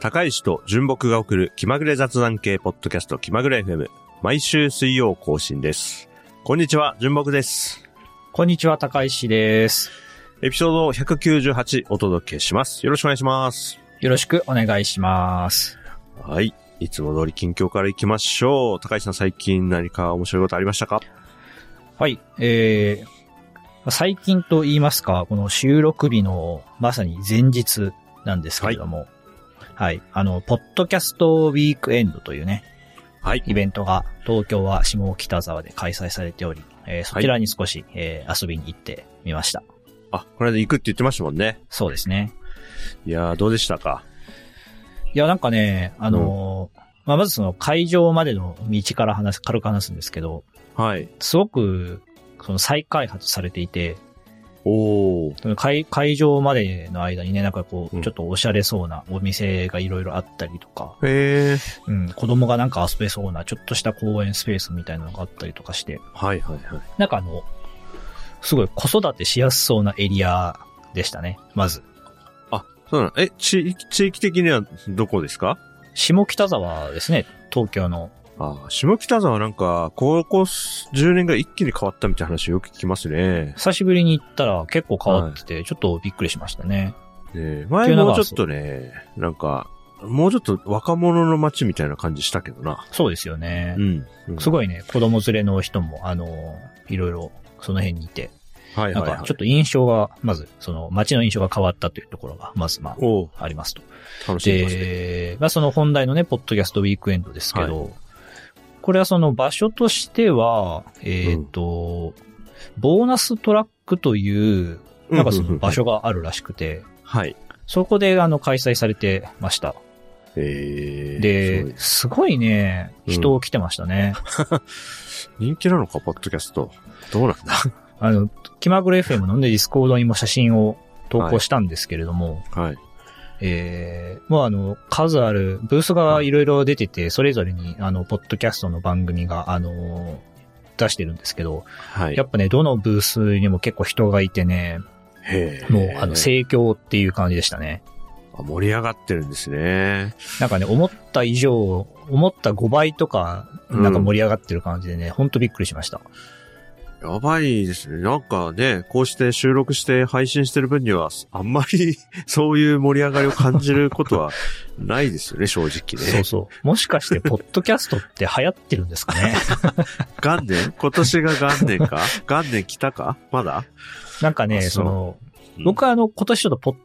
高石と純木が送る気まぐれ雑談系ポッドキャスト気まぐれ FM。毎週水曜更新です。こんにちは、純木です。こんにちは、高石です。エピソード198お届けします。よろしくお願いします。よろしくお願いします。はい。いつも通り近況から行きましょう。高石さん最近何か面白いことありましたか？はい、えー、最近と言いますか、この収録日のまさに前日なんですけれども、はい、あの、ポッドキャストウィークエンドというね、はい。イベントが東京は下北沢で開催されており、えーそちらに少し、えー遊びに行ってみました。あ、この間行くって言ってましたもんね。そうですね。いやー、どうでしたか？いや、なんかね、あのーまあ、まずその会場までの道から話す、軽く話すんですけど、はい。すごく、その再開発されていて、おー。その会会場までの間にね、なんかこうんう、ちょっとおしゃれそうなお店がいろいろあったりとか、へー。うん、子供がなんか遊べそうな、ちょっとした公園スペースみたいなのがあったりとかして、はいはいはい。なんかあの、すごい子育てしやすそうなエリアでしたね、まず。あ、そうなのえ、地域、地域的にはどこですか？下北沢ですね、東京の。あー下北沢なんか、ここ10年が一気に変わったみたいな話よく聞きますね。久しぶりに行ったら結構変わってて、ちょっとびっくりしましたね。ね前もうちょっとね、なんか、もうちょっと若者の街みたいな感じしたけどな。そうですよね。ん。うんすごいね、子供連れの人も、あの、いろいろその辺にいて、はいはい、はい。なんかちょっと印象が、まず、その街の印象が変わったというところが、まずまあ、ありますと。楽しみですね。で、まあその本題のね、ポッドキャストウィークエンドですけど、これはその場所としては、えっ、と、ボーナストラックという、なんかその場所があるらしくて、はい。そこであの開催されてました。えー、で、すすごいね、うん人来てましたね。ごい 人気なのか、ポッドキャスト。どうなんだ？あの、気まぐれ FM のね、ディスコードにも写真を投稿したんですけれども、はい。えー、もうあの、数ある、ブースがいろいろ出てて、それぞれに、あの、ポッドキャストの番組が、あの、出してるんですけど、はい。やっぱね、どのブースにも結構人がいてね、もう、あの、盛況っていう感じでしたね。あ盛り上がってるんですね。なんかね、思った以上、思った5倍とか、なんか盛り上がってる感じでね、ほんとびっくりしました。やばいですね。なんかね、こうして収録して配信してる分には、あんまり そういう盛り上がりを感じることはないですよね、正直ね。そうそう。もしかして、ポッドキャストって流行ってるんですかね？元年？今年が元年か？元年来たか？まだ？なんかね、あその、うん僕はあの、今年ちょっとポッ、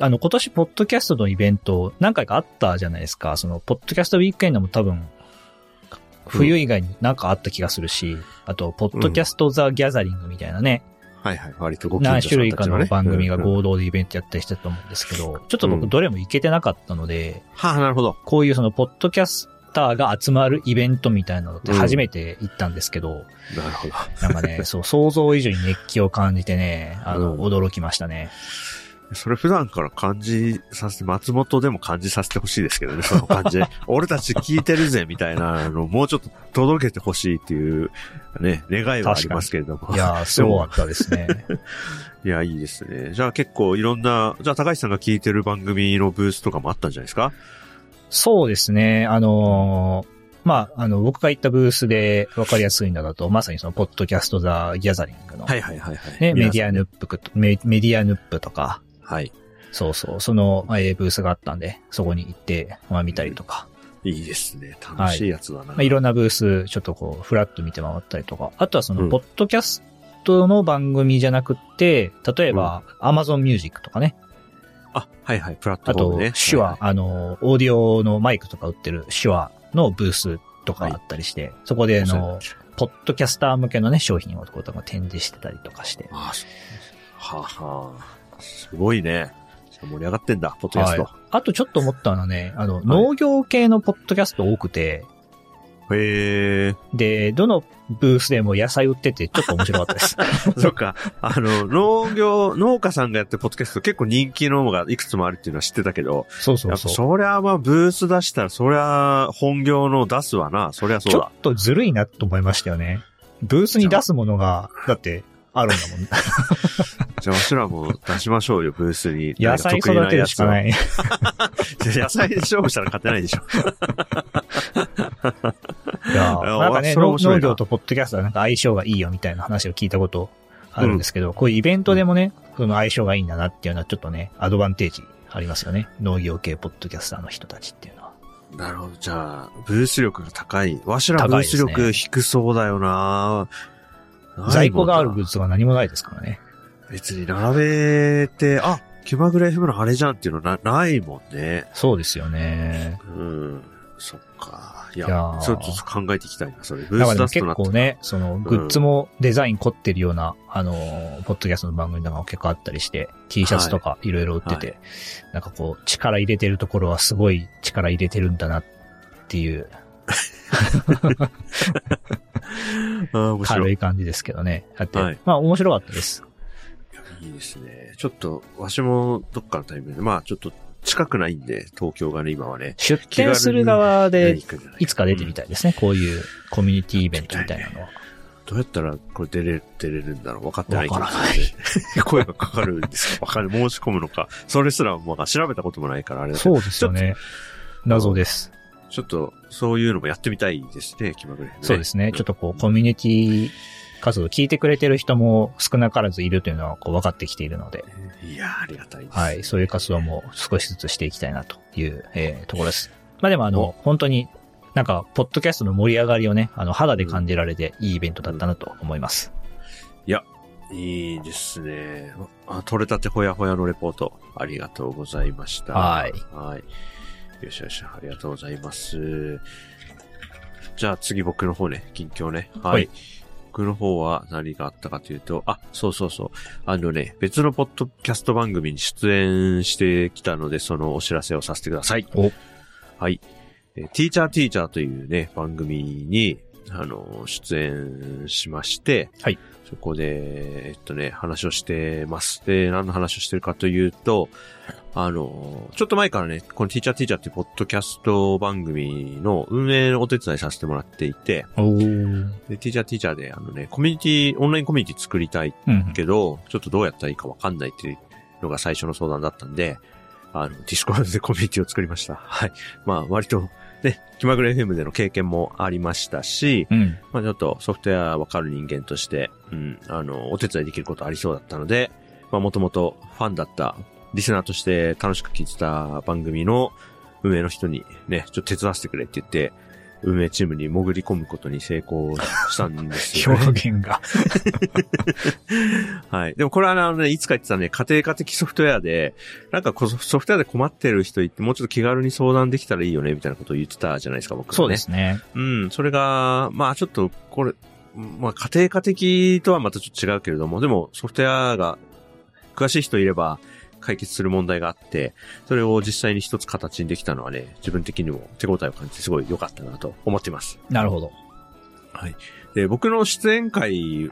あの、今年ポッドキャストのイベント何回かあったじゃないですか。その、ポッドキャストウィークエンドも多分、冬以外になんかあった気がするし、あと、ポッドキャストザ・ギャザリングみたいなね、はいはい、割とご近所何種類かの番組がうんうん合同でイベントやったりしてたと思うんですけど、ちょっとうん僕どれも行けてなかったので、はあ、なるほど。こういうその、ポッドキャスターが集まるイベントみたいなのって初めて行ったんですけど、なるほど。なんかね、そう、想像以上に熱気を感じてね、あの、うん驚きましたね。それ普段から感じさせて、松本でも感じさせてほしいですけどね、その感じ。俺たち聞いてるぜ、みたいなのをもうちょっと届けてほしいっていう、ね、願いはありますけれども。いやー、すごかったですね。いや、いいですね。じゃあ結構いろんな、じゃあ高橋さんが聞いてる番組のブースとかもあったんじゃないですか？そうですね。あのーまあ、あの、僕が行ったブースで分かりやすいのだと、まさにその、ポッドキャストザ・ギャザリングの、はいはいはいはい。ね、メディアヌヌップメディアヌップとか、はい。そうそう、その、えーブースがあったんで、そこに行って、まあ見たりとか、いいですね。楽しいやつだな。まあ、いろんなブース、ちょっとこう、フラッと見て回ったりとか、あとはその、うん。ポッドキャストの番組じゃなくって、例えば、Amazon Music とかね、あ、はいはい、プラッあとトフォームね。、手話、はいあの、オーディオのマイクとか売ってる手話のブースとかあったりして、そこであの、ポッドキャスター向けのね、商品をこう展示してたりとかして。あそうはあはあ。すごいね。盛り上がってんだ、ポッドキャスト。はいあとちょっと思ったのはね、あの、農業系のポッドキャスト多くて、へえ。で、どのブースでも野菜売っててちょっと面白かったです。そっか。あの、農業、農家さんがやってるポッドキャスト結構人気のがいくつもあるっていうのは知ってたけど、そうそうそう。そりゃまあブース出したら、そりゃ本業の出すわな。そりゃそうだちょっ。とずるいなと思いましたよね。ブースに出すものが、だって、あるんだもん。じゃあ、わしらも出しましょうよ、ブースに。野菜育てるしかない。い。野菜で勝負したら勝てないでしょ。いやなんかね、農業とポッドキャストはなんか相性がいいよみたいな話を聞いたことあるんですけど、こういうイベントでもね、その相性がいいんだなっていうのはちょっとね、アドバンテージありますよね。農業系ポッドキャスターの人たちっていうのは。なるほど。じゃあ、ブース力が高い。わしらブース力低そうだよな在庫があるググッズが何もないですからね。別に並べて、あ、気まぐれ FM のあれじゃんっていうのな、ないもんね。そうですよね。うん。そっか。いや、いやーちょっと考えていきたいな、それ。ブだからでもース出すと結構ね、そのグッズもデザイン凝ってるような、あの、ポッドキャストの番組とかも結構あったりして、T シャツとかいろいろ売ってて、はなんかこう、力入れてるところはすごい力入れてるんだなっていう あ。軽い感じですけどね。だって、はいまあ面白かったです。いいですね。ちょっと、わしもどっかのタイミングで、まあちょっと近くないんで、東京がね、今はね。出店する側で、いいつか出てみたいですね。こういうコミュニティイベントみたいなのは。どうやったらこれ出れる、出れるんだろう分かってないけど。わからない 声がかかるんですか？分かる。申し込むのか。それすら、まあ調べたこともないからあれだけどそうですよね。謎です。ちょっと、そういうのもやってみたいですね、気まぐれ、ね。そうですね。ちょっとこう、コミュニティ活動聞いてくれてる人も少なからずいるというのはこう分かってきているので、いやー、ありがたいです。はい。そういう活動も少しずつしていきたいなという、えーところです。まあでもあおの、本当になんか、ポッドキャストの盛り上がりをね、あの、肌で感じられていいイベントだったなと思います。いいですね。あ、取れたてほやほやのレポート、ありがとうございました。はい。はい。よしよし、ありがとうございます。じゃあ次僕の方ね、近況ね。はい。はい僕の方は何があったかというと、あ、そうそうそう。あのね、別のポッドキャスト番組に出演してきたので、そのお知らせをさせてください。おはい。えーティーチャーティーチャーというね、番組に、あの、出演しまして、はい。そこで、えっとね、話をしてます。で、何の話をしてるかというと、あの、ちょっと前からね、このティーチャーティーチャーってポッドキャスト番組の運営のお手伝いさせてもらっていて。で、ティーチャーティーチャーで、あのね、コミュニティ、オンラインコミュニティ作りたいうん。けど、ちょっとどうやったらいいかわかんないっていうのが最初の相談だったんで、あの、ディスコードでコミュニティを作りました。はい。まあ、割と、ね、気まぐれ FM での経験もありましたし、うん。まあちょっとソフトウェアわかる人間として、うん、あの、お手伝いできることありそうだったので、まあもともとファンだった、リスナーとして楽しく聞いてた番組の運営の人にね、ちょっと手伝わせてくれって言って、運営チームに潜り込むことに成功したんですよ、ね。表現が。はい。でもこれはあのね、いつか言ってたね、家庭科的ソフトウェアで、なんかソソフトウェアで困ってる人いて、もうちょっと気軽に相談できたらいいよね、みたいなことを言ってたじゃないですか、僕、ね。そうですね。うん、それが、まあちょっと、これ、まあ家庭科的とはまたちょっと違うけれども、でもソフトウェアが詳しい人いれば解決する問題があって、それを実際に一つ形にできたのはね、自分的にも手応えを感じてすごい良かったなと思っています。なるほど。はい。で、僕の出演会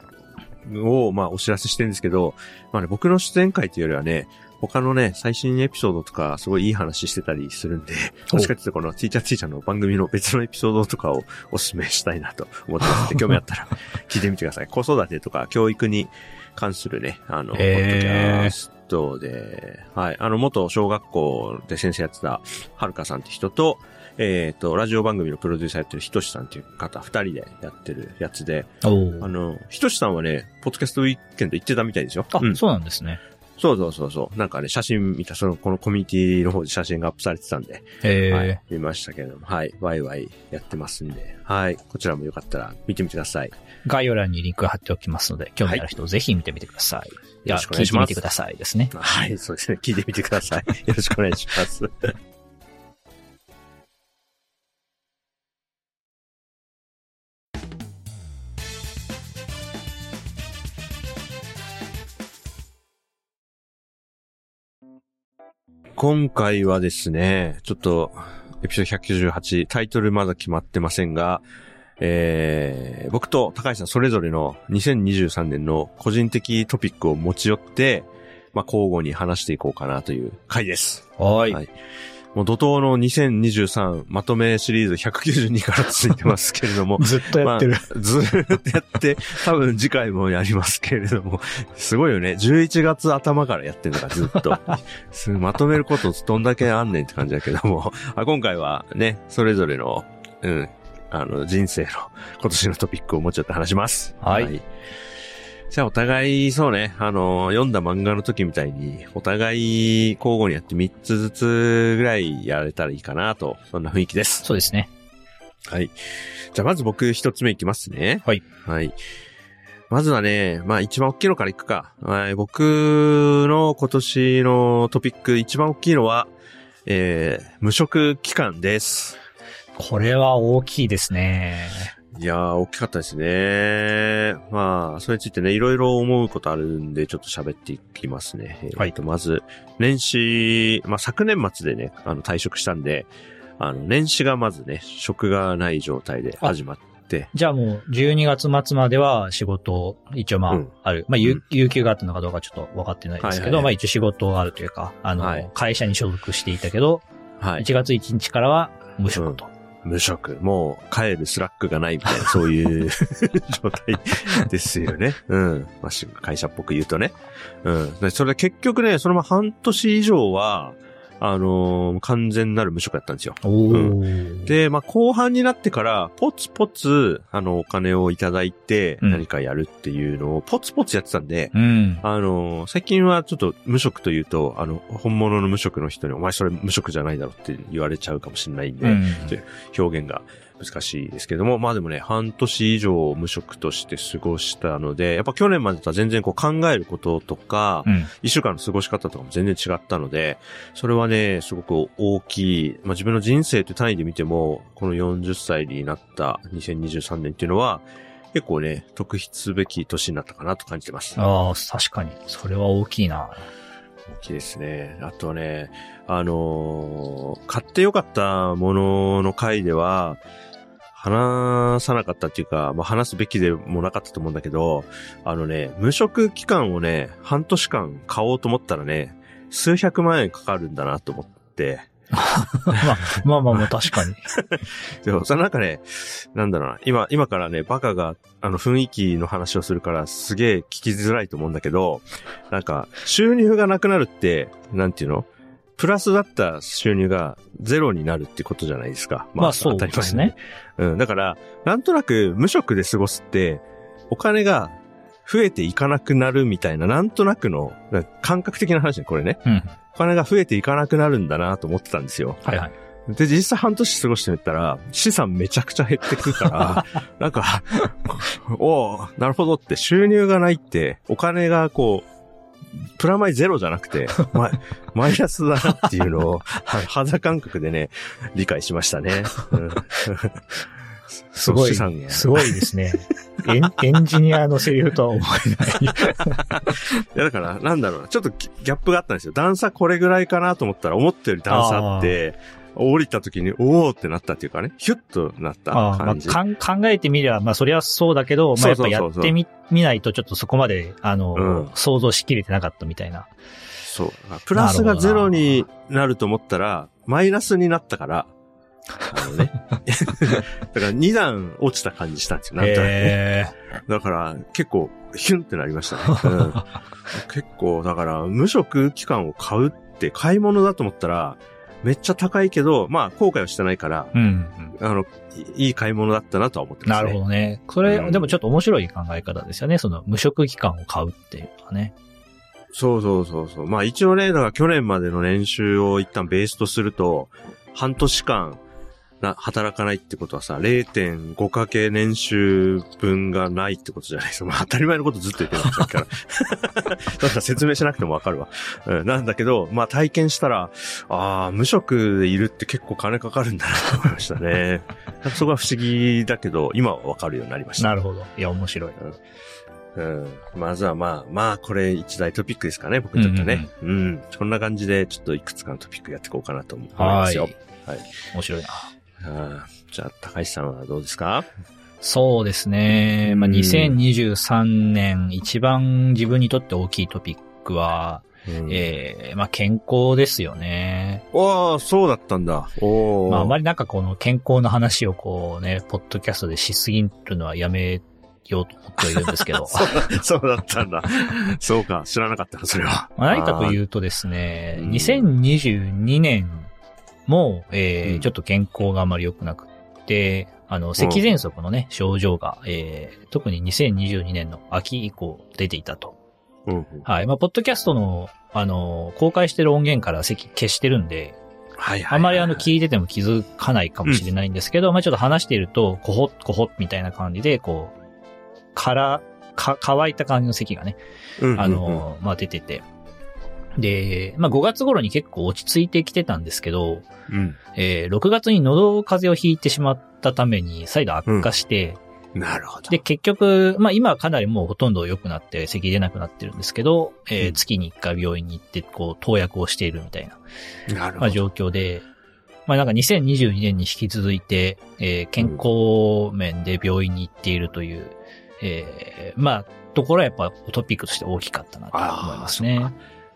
を、まあ、お知らせしてるんですけど、まあね、僕の出演会というよりはね、他のね、最新エピソードとか、すごいいい話してたりするんで、おもしかしてこのティーチャーティーチャーの番組の別のエピソードとかをお勧めしたいなと思ってますので、興味あったら聞いてみてください。子育てとか教育に関するね、あの、ポへーッドキャストで、はい、あの、元小学校で先生やってた、はるかさんって人と、えっ、と、ラジオ番組のプロデューサーやってるひとしさんっていう方、二人でやってるやつで、おあーの、ひとしさんはね、ポッドキャストウィークエンド行ってたみたいですよ。あ、うんそうなんですね。そうそうそうそう。なんかね、写真見た、その、このコミュニティの方で写真がアップされてたんで、えーはい、見ましたけれども、はい、ワイワイやってますんで、はい、こちらもよかったら見てみてください。概要欄にリンク貼っておきますので、興味ある人ぜひ見てみてください。いや、よろしくお願聞いいしてますみてくださいですね。はい、そうですね。聞いてみてください。よろしくお願いします。今回はですね、ちょっと、エピソード198、タイトルまだ決まってませんが、えー、僕と高橋さんそれぞれの2023年の個人的トピックを持ち寄って、まあ、交互に話していこうかなという回です。はい。はいもう怒涛の2023まとめシリーズ192から続いてますけれども、ずっとやってる。まあずーっとやって、多分次回もやりますけれども、すごいよね。11月頭からやってるのか、ずっと。すまとめることどんだけあんねんって感じだけども、あ今回はね、それぞれの、うん、あの、人生の今年のトピックをもうちょっと話します。はいじゃあお互い、そうね、あの、読んだ漫画の時みたいに、お互い交互にやって3つずつぐらいやれたらいいかなと、そんな雰囲気です。そうですね。はい。じゃあまず僕一つ目いきますね。はい。はい。まずはね、まあ一番大きいのからいくか。はい、僕の今年のトピック一番大きいのは、えー、無職期間です。これは大きいですね。いやー、大きかったですね。まあ、それについてね、いろいろ思うことあるんで、ちょっと喋っていきますね。はいえーと、まず、年始、まあ昨年末でね、あの、退職したんで、あの、年始がまずね、職がない状態で始まって、じゃあもう12月末までは仕事、一応まあうんある。まあ有うん有給があったのかどうかちょっと分かってないですけど、はいはいはいまあ一応仕事があるというか、あの、はい会社に所属していたけど、はい。1月1日からは無職と。無職。もう帰るスラックがないみたいな、そういう状態ですよね。うん。まあ、し会社っぽく言うとね。うん。でそれで結局ね、そのまま半年以上は、あのー完全なる無職だったんですよ。おー。で、まあ、後半になってから、ポツポツ、あの、お金をいただいて、うん何かやるっていうのを、ポツポツやってたんで、うん。あの、最近はちょっと無職というと、あの、本物の無職の人に、お前それ無職じゃないだろって言われちゃうかもしれないんで、うん表現が難しいですけども、まあでもね、半年以上無職として過ごしたので、やっぱ去年までとは全然こう考えることとかう、ん。一週間の過ごし方とかも全然違ったので、それはね、すごく大きい、まあ自分の人生という単位で見ても、この40歳になった2023年っていうのは、結構ね、特筆すべき年になったかなと感じてます。ああ、確かに。それは大きいな。大きいですね。あとね、あのー買ってよかったものの回では、話さなかったっていうか、まあ、話すべきでもなかったと思うんだけど、あのね、無職期間をね、半年間買おうと思ったらね、数百万円かかるんだなと思って、まあまあまあまあ、確かに。でも、そのなんかね、なんだろうな、今、今からね、バカが、あの、雰囲気の話をするから、すげえ聞きづらいと思うんだけど、なんか、収入がなくなるって、なんていうの？プラスだった収入がゼロになるってことじゃないですか。まあそうですね。うん、だから、なんとなく無職で過ごすって、お金が増えていかなくなるみたいな、なんとなくの、感覚的な話ね、これね。うん。お金が増えていかなくなるんだなと思ってたんですよ。はいはい。で、実際半年過ごしてみたら、資産めちゃくちゃ減ってくから、なんか、おうなるほどって、収入がないって、お金がこう、プラマイゼロじゃなくて、マ イマイナスだなっていうのを、は肌感覚でね、理解しましたね。うん すごい、すごいですね。エンエンジニアのセリフとは思えない。いや、だから、なんだろうな、ちょっとギギャップがあったんですよ。段差これぐらいかなと思ったら、思ったより段差あって、降りた時に、おーってなったっていうかね、ヒュッとなったああま感じ。あ、かん考えてみれば、まあそりゃそうだけど、まあやっぱやってみ、見ないとちょっとそこまで、あの、うん想像しきれてなかったみたいな。そう。プラスがゼロになると思ったら、マイナスになったから、あのね。だから2段落ちた感じしたんですよ。なんとなくね。へだから結構ヒュンってなりましたね。うん結構、だから無職期間を買うって買い物だと思ったら、めっちゃ高いけど、まあ後悔はしてないから、ーうん。あの、いいい買い物だったなとは思ってますね。なるほどね。それ、うんでもちょっと面白い考え方ですよね。その無職期間を買うっていうのはね。そうそうそうそう。まあ一応ね、だから去年までの年収を一旦ベースとすると、半年間な働かないってことはさ、0.5かけ年収分がないってことじゃないですか。まあ当たり前のことずっと言ってるさっきから。だから説明しなくてもわかるわ。うん、なんだけど、まあ体験したら、ああ、無職でいるって結構金かかるんだなと思いましたね。そこは不思議だけど、今はわかるようになりました。なるほど。いや、面白い。うん。まずはまあ、まあ、これ一大トピックですかね、僕にとってはね。うんそんな感じで、ちょっといくつかのトピックやっていこうかなと思いまはい。すよ。はい。面白いな。あーじゃあ、高橋さんはどうですか？そうですね。まあ、うん2023年一番自分にとって大きいトピックは、うんえーまあ、健康ですよね。ああ、そうだったんだ。おまあ、あまり。りなんかこの健康の話をこうね、ポッドキャストでしすぎるのはやめようと思ってはいるんですけど。そうだそうだったんだ。そうか、知らなかったな、それは。まあ何かとう。いうとですね、うん2022年も、えーうんちょっと健康があまり良くなくって、あの、咳喘息のね、症状が、えー特に2022年の秋以降出ていたと。うんうんはい。まあ、ポッドキャストの、あの、公開してる音源から咳消してるんで、はいはい。あんまりあの、聞いてても気づかないかもしれないんですけど、まあちょっと話していると、こほっこほっみたいな感じで、こう、から、か、乾いた感じの咳がね、うんうんうんあ、の、まあ出てて。で、まあ5月頃に結構落ち着いてきてたんですけど、うん。えー6月に喉風邪をひいてしまったために再度悪化して、なるほど。で、結局、まあ今はかなりもうほとんど良くなって、咳出なくなってるんですけど、えーうん月に1回病院に行って、こう、投薬をしているみたいななるほど。まあ、状況で、まあなんか2022年に引き続いて、えー健康面で病院に行っているという、えーまあ、ところはやっぱトピックとして大きかったなと思いますね。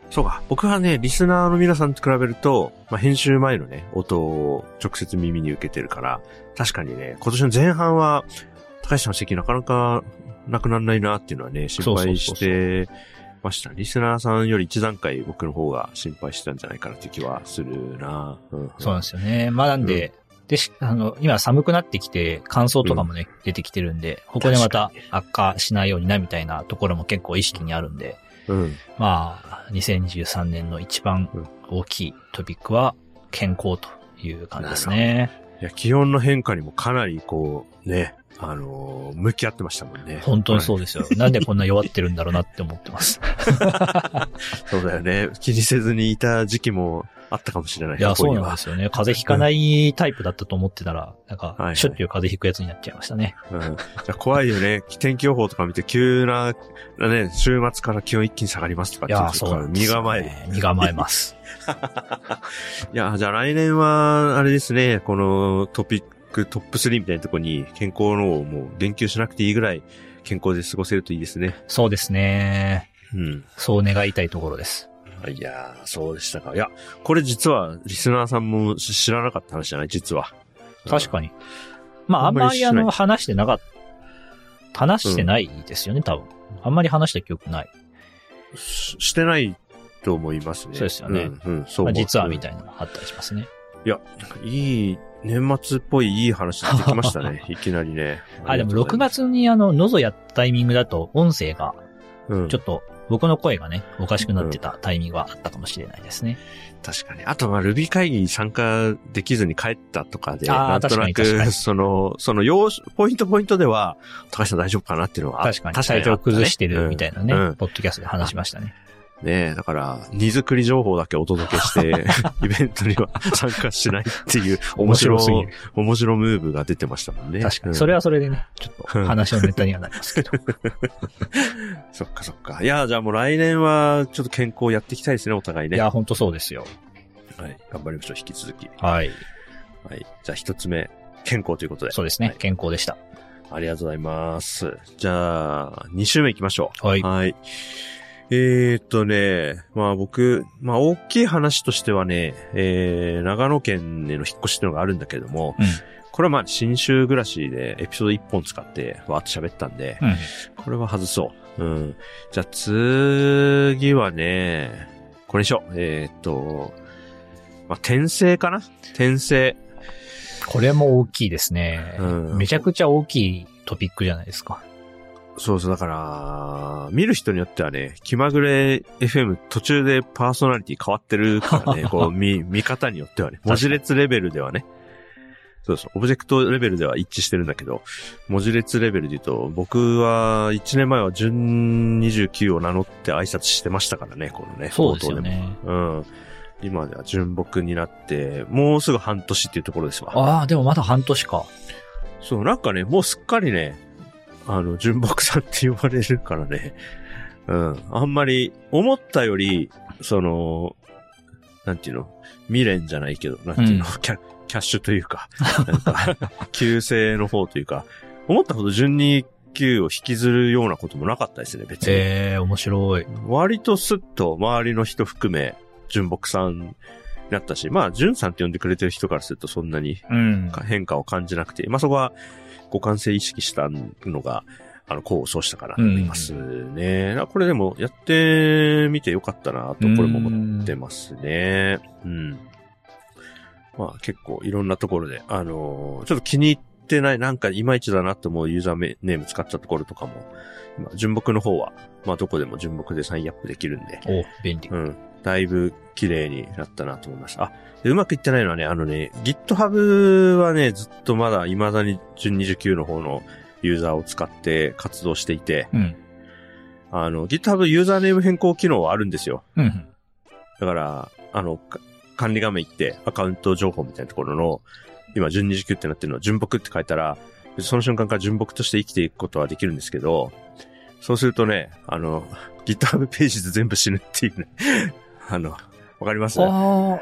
そうか。僕はね、リスナーの皆さんと比べると、まあ、編集前のね、音を直接耳に受けてるから、確かにね、今年の前半は、高橋さんの席なかなかなくならないなっていうのはね、心配してました。リスナーさんより一段階僕の方が心配してたんじゃないかなって気はするな。うん、そうなんですよね。まあなんで、でし、あの、今寒くなってきて乾燥とかもね、出てきてるんで、ここでまた悪化しないようになみたいなところも結構意識にあるんで、うん。まあ、2023年の一番大きいトピックは健康という感じですね。いや、気温の変化にもかなりこう、ね、あのー向き合ってましたもんね。本当にそうですよ。なんでこんな弱ってるんだろうなって思ってます。そうだよね。気にせずにいた時期もあったかもしれない。いや、そうなんこですよね。風邪ひかないタイプだったと思ってたら、なんかはいは、いしょっちゅう風邪ひくやつになっちゃいましたね。こにはうん。じゃあ怖いよね。天気予報とか見て急な、ね、週末から気温一気に下がりますとかっていや、言そうなんですよ身構え。身構えます。いや、じゃあ来年は、あれですね、このトピックトップ3みたいなところに健康のをもう言及しなくていいぐらい健康で過ごせるといいですね。そうですね。うん。そう願いたいところです。いやー、そうでしたか。いや、これ実はリスナーさんも知知らなかった話じゃない？実は。確かに。まあ、あんまりあの、話してなかった、話してないですよね、多分。あんまり話した記憶ない。ししてないと思いますね。そうですよねうん、うん、そうまあ。実はみいたいなのがあったりしますね。な。いい、年末っぽいいい話できましたね。いきなりね。あ、でも6りがとうございます、月にあの、喉やったタイミングだと、音声が、うんちょっと、僕の声がね、おかしくなってたタイミングはあったかもしれないですね。確かに。あと、まあ、ルビー会議に参加できずに帰ったとかで、なんとなく、にその、その要所、ポイントポイントでは、高橋さん大丈夫かなっていうのはあ確かに。体調崩してるみたいなね、うんうんポッドキャストで話しましたね。ねえ、だから、荷造り情報だけお届けして、イベントには参加しないっていう、面白すぎる。面白ムーブが出てましたもんね。確かに。うんそれはそれでね、ちょっと話のネタにはなりますけど。そっかそっか。いや、じゃあもう来年はちょっと健康やっていきたいですね、お互いね。いや、ほんとそうですよ。はい。頑張りましょう、引き続き。はい。はい。じゃあ一つ目、健康ということで。そうですね。はい健康でした。ありがとうございます。じゃあ、二週目行きましょう。はい。はい。えーっとね、まあ僕、まあ大きい話としてはね、えー、長野県への引っ越しっていうのがあるんだけども、うんこれはまあ新州暮らしでエピソード1本使ってわーっと喋ったんで、うん。これは外そう。うん。じゃあ次はね、これにしよう。えーっと、まあ転生かな？転生。これも大きいですね。うんめちゃくちゃ大きいトピックじゃないですか。そうそう、だから、見る人によってはね、気まぐれ FM 途中でパーソナリティ変わってるからね、こう、見、見方によってはね、文字列レベルではね、そうそう、オブジェクトレベルでは一致してるんだけど、文字列レベルで言うと、僕は1年前は準29を名乗って挨拶してましたからね、このね、そうですよね。でも。うん。今では純木になって、もうすぐ半年っていうところですわ。ああ、でもまだ半年か。そう、なんかね、もうすっかりね、あの、純木さんって呼ばれるからね、うん。あんまり、思ったより、その、なんていうの？未練じゃないけど、なんていうの、うんキャキャッシュというか、なんか、旧姓の方というか、思ったほど順に級を引きずるようなこともなかったですね、別に。ええ面白い。割とスッと周りの人含め、純木さんなったし、まあ、ジュンさんって呼んでくれてる人からするとそんなにうん。変化を感じなくて、まあそこは互換性意識したのが、あの、功を奏したかなと思いますね。あこれでもやってみてよかったなと、これも思ってますね。うん。まあ結構いろんなところで、あのーちょっと気に入ってない、なんかいまいちだなと思うユーザーネーム使ったところとかも、今、純木の方は、まあどこでも純木でサインアップできるんで、お、便利。うん。だいぶ綺麗になったなと思いました。あ、でうまくいってないのはね、あのね、GitHub はね、ずっとまだ未だに純29の方のユーザーを使って活動していて、うん。あの、GitHub ユーザーネーム変更機能はあるんですよ。うん。だから、あの、か管理画面行って、アカウント情報みたいなところの、今、純29ってなってるの、純木って書いたら、その瞬間から純木として生きていくことはできるんですけど、そうするとね、あの、GitHub ページ全部死ぬっていうね。あの、わかります？あ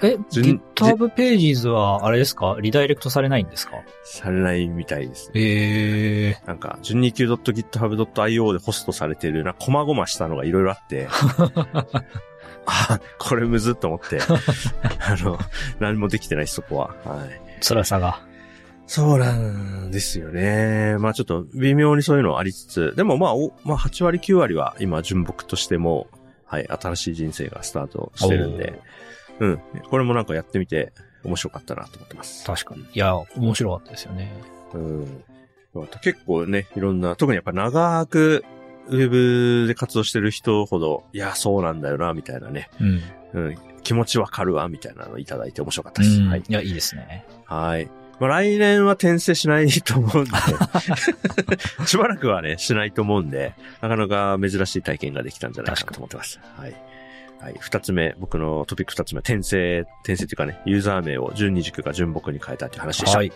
あ、え、順 GitHub ページーズは、あれですか？リダイレクトされないんですか？されないみたいですね。ええなんか、129.github.io でホストされてるな、こまごましたのがいろいろあって、あ、これむずっと思って、あの、何もできてないし、そこは。はい。辛さが。そうなんですよね。まあちょっと微妙にそういうのありつつ、でもまあ、おまあ8割9割は今純木としても、はい、新しい人生がスタートしてるんで、うん。これもなんかやってみて面白かったなと思ってます。確かに。いや、面白かったですよね。うん。結構ね、いろんな、特にやっぱ長くウェブで活動してる人ほど、いや、そうなんだよな、みたいなね。うん。うん。気持ちわかるわ、みたいなのいただいて面白かったです。うん。はいい。や、いいですね。はい。まあ、来年は転生しないと思うんで、しばらくはね、しないと思うんで、なかなか珍しい体験ができたんじゃないかなと思ってます。はい。はい。二つ目、僕のトピック二つ目、転生、転生っていうかね、ユーザー名を純二軸が純木に変えたっていう話でした。はい。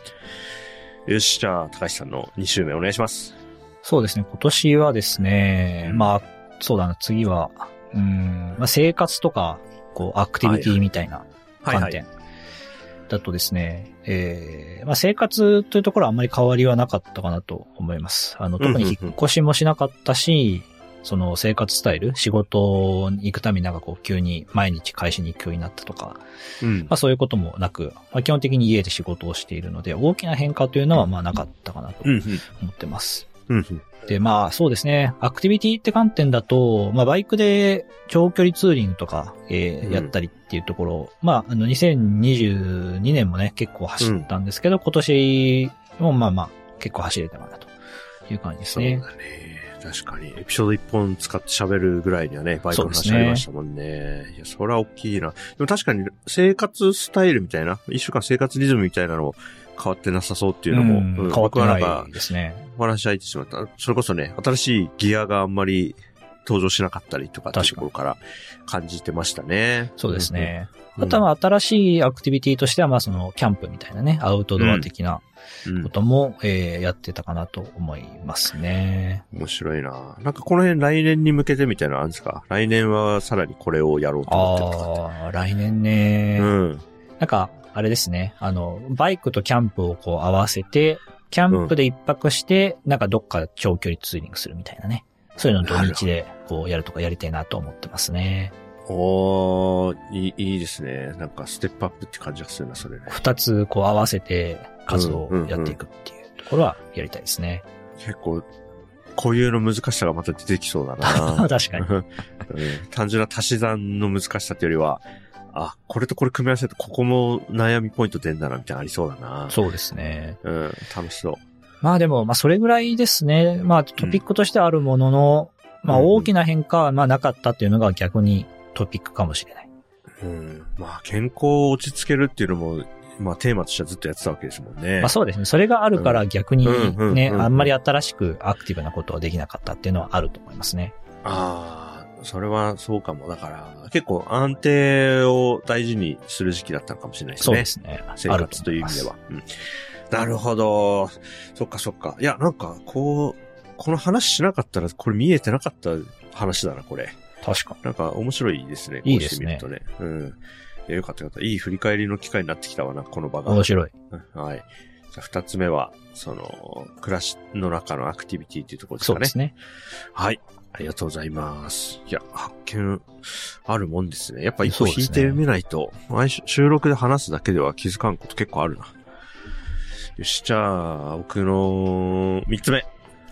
よし、じゃあ、高橋さんの2週目お願いします。そうですね。今年はですね、まあ、そうだな、次は、うん、まあ、生活とか、こう、アクティビティみたいな観点。だとですね、えー、まあ生活というところはあんまり変わりはなかったかなと思います。あの、特に引っ越しもしなかったし、その生活スタイル、仕事に行くためになんかこう急に毎日会社に行くようになったとか、うんまあそういうこともなく、まあ基本的に家で仕事をしているので、大きな変化というのはまあなかったかなと思ってます。うん、うん。で、まあそうですね。アクティビティって観点だと、まあバイクで長距離ツーリングとか、えーうんやったりっていうところ、まああの2022年もね、結構走ったんですけど、今年もまあまあ結構走れたかなという感じですね。そうだね。確かに。エピソード1本使って喋るぐらいにはね、バイクの話ありましたもんね。いや、それは大きいな。でも確かに生活スタイルみたいな、一週間生活リズムみたいなのも変わってなさそうっていうのも、うんうん変わってないですね。お話し相手してしまった。それこそね、新しいギアがあんまり登場しなかったりとかっていうところから感じてましたね。そうですね。うん。あとはまあ新しいアクティビティとしてはまあそのキャンプみたいなね、アウトドア的なうん、ことも、えーやってたかなと思いますね。面白いななんかこの辺来年に向けてみたいなのあるんですか？来年はさらにこれをやろうと思ってるとかって。ああ、来年ね。うん。なんか、あれですね。あの、バイクとキャンプをこう合わせて、キャンプで一泊して、なんかどっか長距離ツーリングするみたいなね。そういうのを土日でこうやるとかやりたいなと思ってますね。おー、いい、いいですね。なんかステップアップって感じがするな、それね。二つこう合わせて活動をやっていくっていうところはやりたいですね。結構、固有の難しさがまた出てきそうだな。確かに。うん単純な足し算の難しさっていうよりは、あ、これとこれ組み合わせるとここも悩みポイント出んだな、みたいなのありそうだな。そうですね。うん、楽しそう。まあでも、まあそれぐらいですね。まあトピックとしてはあるものの、まあうん大きな変化はまあなかったっていうのが逆にトピックかもしれない。うん。まあ、健康を落ち着けるっていうのも、まあ、テーマとしてはずっとやってたわけですもんね。まあそうですね。それがあるから逆にね、あんまり新しくアクティブなことはできなかったっていうのはあると思いますね。ああ、それはそうかも。だから、結構安定を大事にする時期だったのかもしれないですそうね。ですね。生活という意味では。うん。なるほど。そっかそっか。いや、なんか、こう、この話しなかったら、これ見えてなかった話だな、これ。確かなんか面白いですね。いいですねこうしてみるとね。うん。いやよかったよかった。いい振り返りの機会になってきたわな、この場に。が。面白い。うんはい。じゃあ、二つ目は、その、暮らしの中のアクティビティっていうところですかね。そうですね。はい。ありがとうございます。いや、発見あるもんですね。やっぱ一歩引いてみないと、毎週収録で話すだけでは気づかんこと結構あるな。よし、じゃあ、僕の三つ目。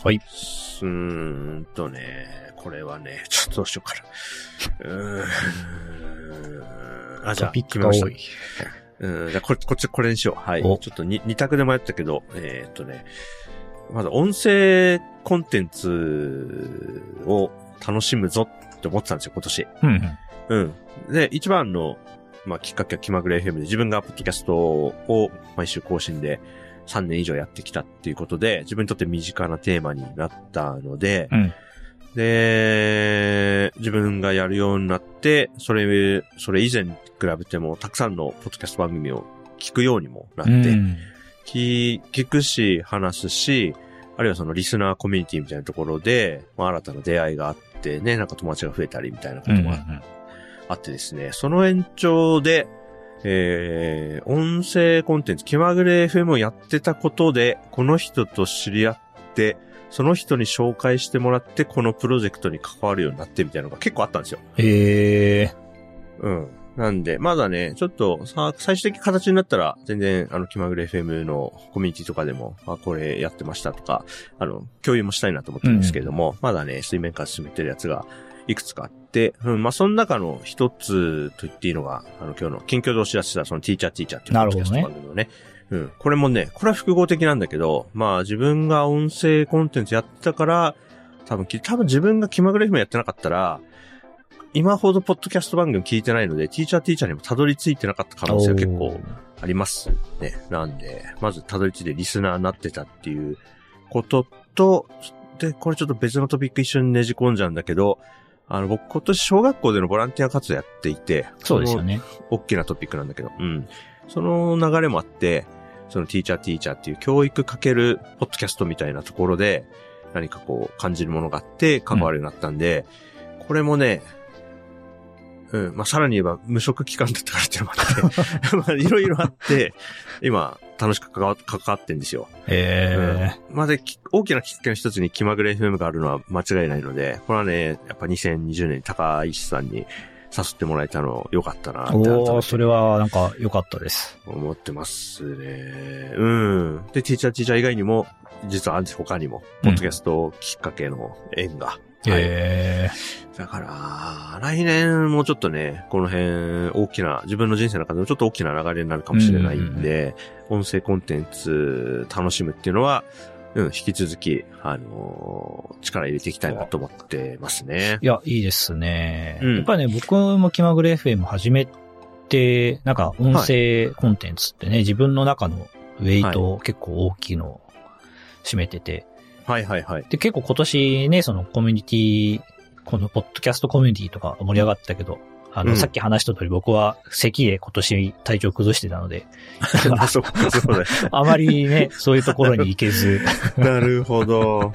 はい。うーんとね、これはね、ちょっとどうしようかな。うーん。あ、じゃあ、トピックまい。したうん、じゃあこっち、こっちこれにしよう。はい。ちょおっとに二択で迷ったけど、えーっとね、まず音声コンテンツを楽しむぞって思ってたんですよ、今年。うんうん。うん。で、一番の、まあ、きっかけは気まぐれ FM で自分がポッドキャストを毎週更新で3年以上やってきたっていうことで、自分にとって身近なテーマになったので、うんで、自分がやるようになって、それ、それ以前に比べてもたくさんのポッドキャスト番組を聞くようにもなって、うん聞聞くし、話すし、あるいはそのリスナーコミュニティみたいなところで、まあ、新たな出会いがあってね、なんか友達が増えたりみたいなことうんうんがあってですね、その延長で、えー、音声コンテンツ、気まぐれ FM をやってたことで、この人と知り合って、その人に紹介してもらって、このプロジェクトに関わるようになってみたいなのが結構あったんですよ。へえ。うん。なんで、まだね、ちょっとさ、最終的形になったら、全然、あの、気まぐれ FM のコミュニティとかでも、あ、これやってましたとか、あの、共有もしたいなと思ってるんですけれども、まだね、水面下進めてるやつが、いくつかあって、うん、まあ、その中の一つと言っていいのが、あの、今日の近況でお知らせした、そのティーチャーティーチャーっていうなるほどね。うん。これもね、これは複合的なんだけど、まあ、自分が音声コンテンツやってたから、多分き、多分自分が気まぐれ FM やってなかったら、今ほどポッドキャスト番組聞いてないので、ティーチャーティーチャーにもたどり着いてなかった可能性が結構ありますね。なんで、まずたどり着いてリスナーになってたっていうことと、で、これちょっと別のトピック一緒にねじ込んじゃうんだけど、あの、僕今年小学校でのボランティア活動やっていて、そうですよね。大きなトピックなんだけど、うん。その流れもあって、そのティーチャーティーチャーっていう教育かけるポッドキャストみたいなところで何かこう感じるものがあって関わるようになったんで、これもね、うん、まあ、さらに言えば無職期間だったからっていうのもあって、まあ、いろいろあって、今、楽しく関わ関わってんですよ。へえ。うんまあ、で、き大きなきっかけの一つに気まぐれ FM があるのは間違いないので、これはね、やっぱ2020年に高石さんに誘ってもらえたの良かったなっておー、それはなんか良かったです。思ってますね。うん。で、ティーチャーティーチャー以外にも、実は他にも、ポッドキャストきっかけの縁が。はい。だから、来年もちょっとね、この辺、大きな、自分の人生の中でもちょっと大きな流れになるかもしれないんで、音声コンテンツ楽しむっていうのは、うん、引き続き、あのー力入れていきたいなと思ってますねい。や、いいですね。うんやっぱりね、僕も気まぐれ FM 始めて、なんか音声コンテンツってね、自分の中のウェイトを結構大きいのを占めてて、はいはいはい。で、結構今年ね、そのコミュニティ、このポッドキャストコミュニティとか盛り上がったけど、あの、うんさっき話した通り僕は咳で今年体調崩してたので、そうか、そうだよ。あまりね、そういうところに行けず、なるほど。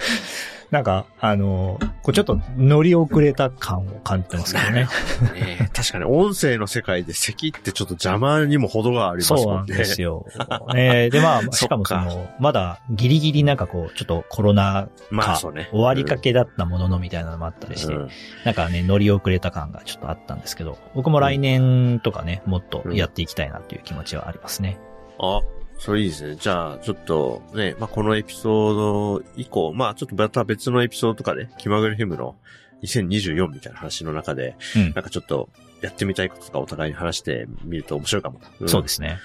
なんか、あの、こうちょっと乗り遅れた感を感じてますけどね。ね確かに音声の世界で咳ってちょっと邪魔にも程がありますそうなんもんね。ですよ。ねで、まあ、しかもその、まだギリギリなんかこう、ちょっとコロナまあそうね。終わりかけだったもののみたいなのもあったりして、うんなんかね、乗り遅れた感がちょっとあったんですけど、僕も来年とかね、もっとやっていきたいなっていう気持ちはありますね。あ、それいいですね。じゃあ、ちょっとね、まあ、このエピソード以降、まあ、ちょっとまた別のエピソードとかで、気まぐれフィムの2024みたいな話の中で、うんなんかちょっとやってみたいこととかお互いに話してみると面白いかも。んそうですね。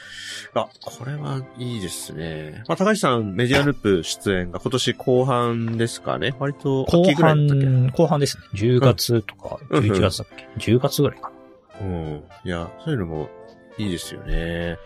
あ、これはいいですね。まあ、高橋さん、メディアループ出演が今年後半ですかね？割と後秋ぐらいだったっけ？半、後半ですね。10月とか、うん11月だっけ、?10 月ぐらいかうん。いや、そういうのもいいですよね。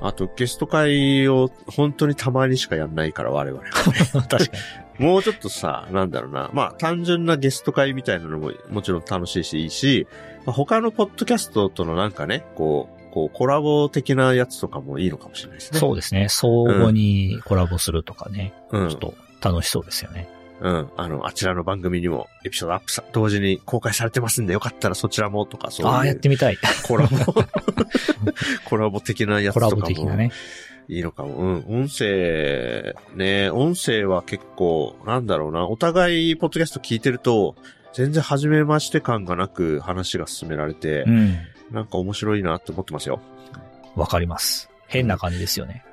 あと、ゲスト会を本当にたまにしかやんないから、我々はね。な。確かに。もうちょっとさ、なんだろうな。まあ、単純なゲスト会みたいなのももちろん楽しいし、いいし、まあ、他のポッドキャストとのなんかね、こう、こう、コラボ的なやつとかもいいのかもしれないですね。そうですね。相互にコラボするとかね、うん。ちょっと楽しそうですよね。うん。あの、あちらの番組にもエピソードアップさ、同時に公開されてますんで、よかったらそちらもとか、そういう。ああ、やってみたい。コラボ、コラボ的なやつコラボとかも。的なね。いいのかも。うん。音声、ね、音声は結構、なんだろうな、お互い、ポッドキャスト聞いてると、全然初めまして感がなく話が進められてう、ん。なんか面白いなって思ってますよ。わかります。変な感じですよね。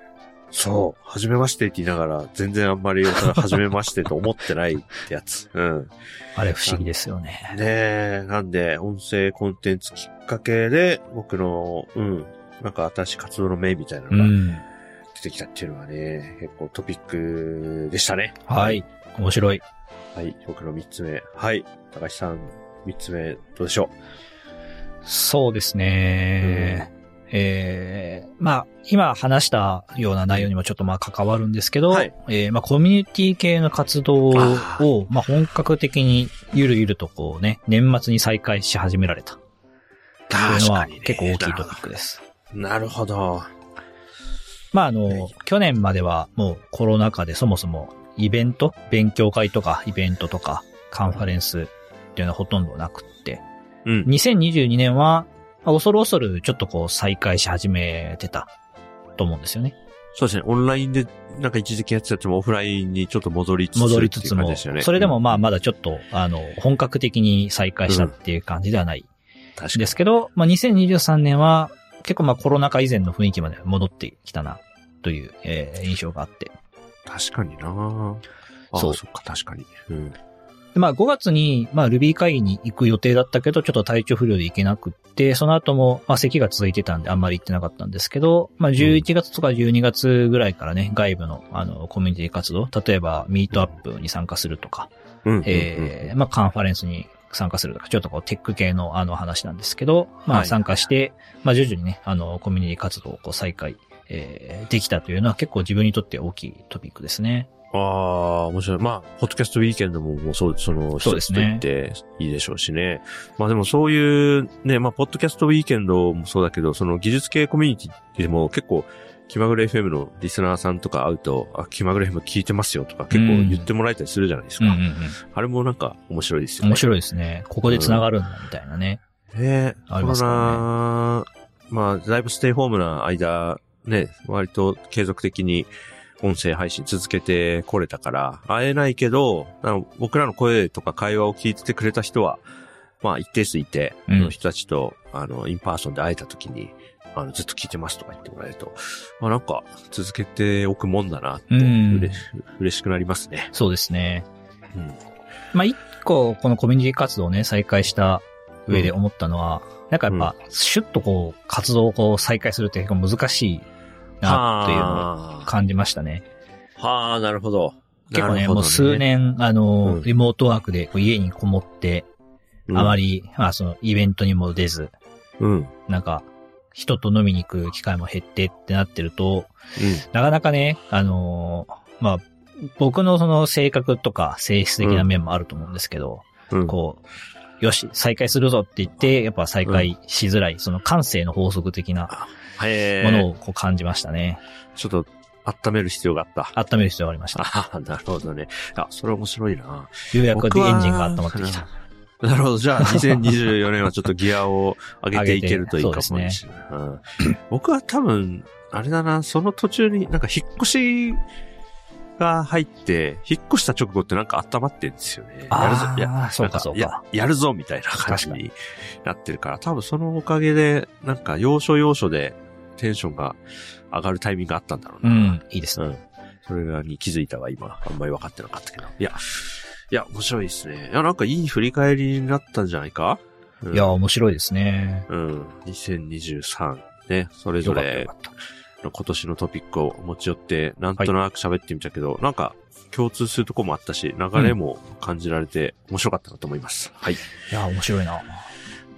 そう。初めましてって言いながら、全然あんまり、初めましてと思ってないってやつ。うん。あれ不思議ですよね。ねえ、なんで、音声コンテンツきっかけで、僕の、うん、なんか新しい活動のメインみたいなのがうん。出てきたっていうのはね、結構トピックでしたね。はい。面白い。はい、僕の三つ目。はい、高橋さん、三つ目、どうでしょそうですね。えー、まあ、今話したような内容にもちょっとまあ関わるんですけど、はいえーまあコミュニティ系の活動をあ、まあ本格的にゆるゆるとこうね、年末に再開し始められた。うというのはね結構大きいトピックです。なるほど。まああねの、去年まではもうコロナ禍でそもそもイベント、勉強会とかイベントとかカンファレンスっていうのはほとんどなくって、うん。2022年は、まあ恐る恐るちょっとこう再開し始めてたと思うんですよね。そうですね、オンラインで、なんか一時期やってたやつもオフラインにちょっと戻りつつ戻りつつも、じですよね。それでもうんまあまだちょっと、あの、本格的に再開したっていう感じではない確かにですけど、まあ2023年は結構まあコロナ禍以前の雰囲気まで戻ってきたなという、えー印象があって。確かになあそうそっか、確かに。うん。でまあ5月に、まあ Ruby 会議に行く予定だったけど、ちょっと体調不良で行けなくって、その後も、まあ咳が続いてたんであんまり行ってなかったんですけど、まあ11月とか12月ぐらいからね、外部のあのコミュニティ活動、例えばミートアップに参加するとか、うん。えーまあカンファレンスに参加するとか、ちょっとこうテック系のあの話なんですけど、まはいあ参加して、まあ徐々にね、あのコミュニティ活動をこう再開、えーできたというのは結構自分にとって大きいトピックですね。ああ、面白い。まあ、ポッドキャストウィーケンドももうそう、その、そうですねっていいでしょうしね。まあでもそういう、ね、まあ、ポッドキャストウィーケンドもそうだけど、その技術系コミュニティでも結構、気まぐれ FM のリスナーさんとか会うと、あ、気まぐれ FM 聞いてますよとか結構言ってもらえたりするじゃないですか。うんうんうん。あれもなんか面白いですよね。面白いですね。ここで繋がるんだみたいなね。ねありますからねまあ、だいぶステイホームな間、ね、割と継続的に音声配信続けてこれたから、会えないけど、あの僕らの声とか会話を聞いててくれた人は、まあ一定数いて、うんその人たちと、あの、 in person で会えた時に、あの、ずっと聞いてますとか言ってもらえると、まあなんか、続けておくもんだなって、うん嬉し嬉しくなりますね。そうですね。うん。まあ、一個、このコミュニティ活動をね、再開した上で思ったのは、なんかやっぱ、シュッとこう、活動をこう再開するって結構難しいなっていうのをは感じましたね。あ、はあ、なるほど。結構ね、なるほどもう数年、あの、うんリモートワークでこう家にこもって、うんあまり、まあそのイベントにも出ず、うん。なんか、人と飲みに行く機会も減ってってなってると、うん。なかなかね、あのーまあ、僕のその性格とか性質的な面もあると思うんですけど、うん。こう、よし、再開するぞって言って、やっぱ再開しづらい、その感性の法則的なへものをこう感じましたね。ちょっと、温める必要があった。温める必要がありました。ああ、なるほどね。あ、それ面白いな。ようやくエンジンが温まってきた。なるほど。じゃあ、2024年はちょっとギアを上げていけるといいかもしれない。上うん僕は多分、あれだな、その途中になんか引っ越しが入って、引っ越した直後ってなんか温まってるんですよね。やるぞやそうかそうかややるぞみたいな感じになってるから、多分そのおかげで、なんか要所要所でテンションが上がるタイミングがあったんだろうな。うん、いいですね。うん。それがに気づいたわ、今。あんまり分かってなかったけど。いや、いや、面白いですね。いや、なんかいい振り返りになったんじゃないか、うん、いや、面白いですね。うん。2023ね、それぞよかったよれかった。の今年のトピックを持ち寄って、なんとなく喋ってみたけど、なんか共通するとこもあったし、流れも感じられて面白かったなと思います。はい。いいや、面白いな。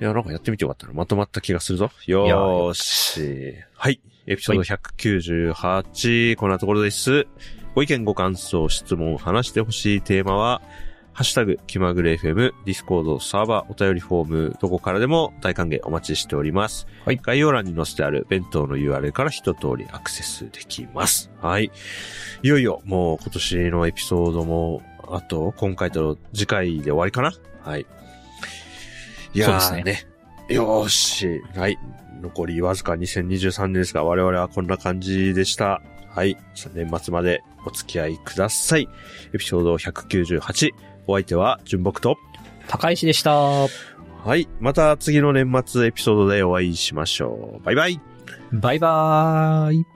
や、なんかやってみてよかったな。まとまった気がするぞ。よーし。はい。エピソード198、こんなところです。ご意見、ご感想、質問、話してほしいテーマは、ハッシュタグ、気まぐれ FM、ディスコード、サーバー、お便りフォーム、どこからでも大歓迎お待ちしております。はい概要欄に載せてある弁当の URL から一通りアクセスできます。はい。いよいよ、もう今年のエピソードも、あと、今回と次回で終わりかな？はい。いやーね。よーし。はい。残りわずか2023年ですが、我々はこんな感じでした。はい。年末までお付き合いください。エピソード198。お相手は、純木と、高石でした。はい。また次の年末エピソードでお会いしましょう。バイバイ。バイバーイ。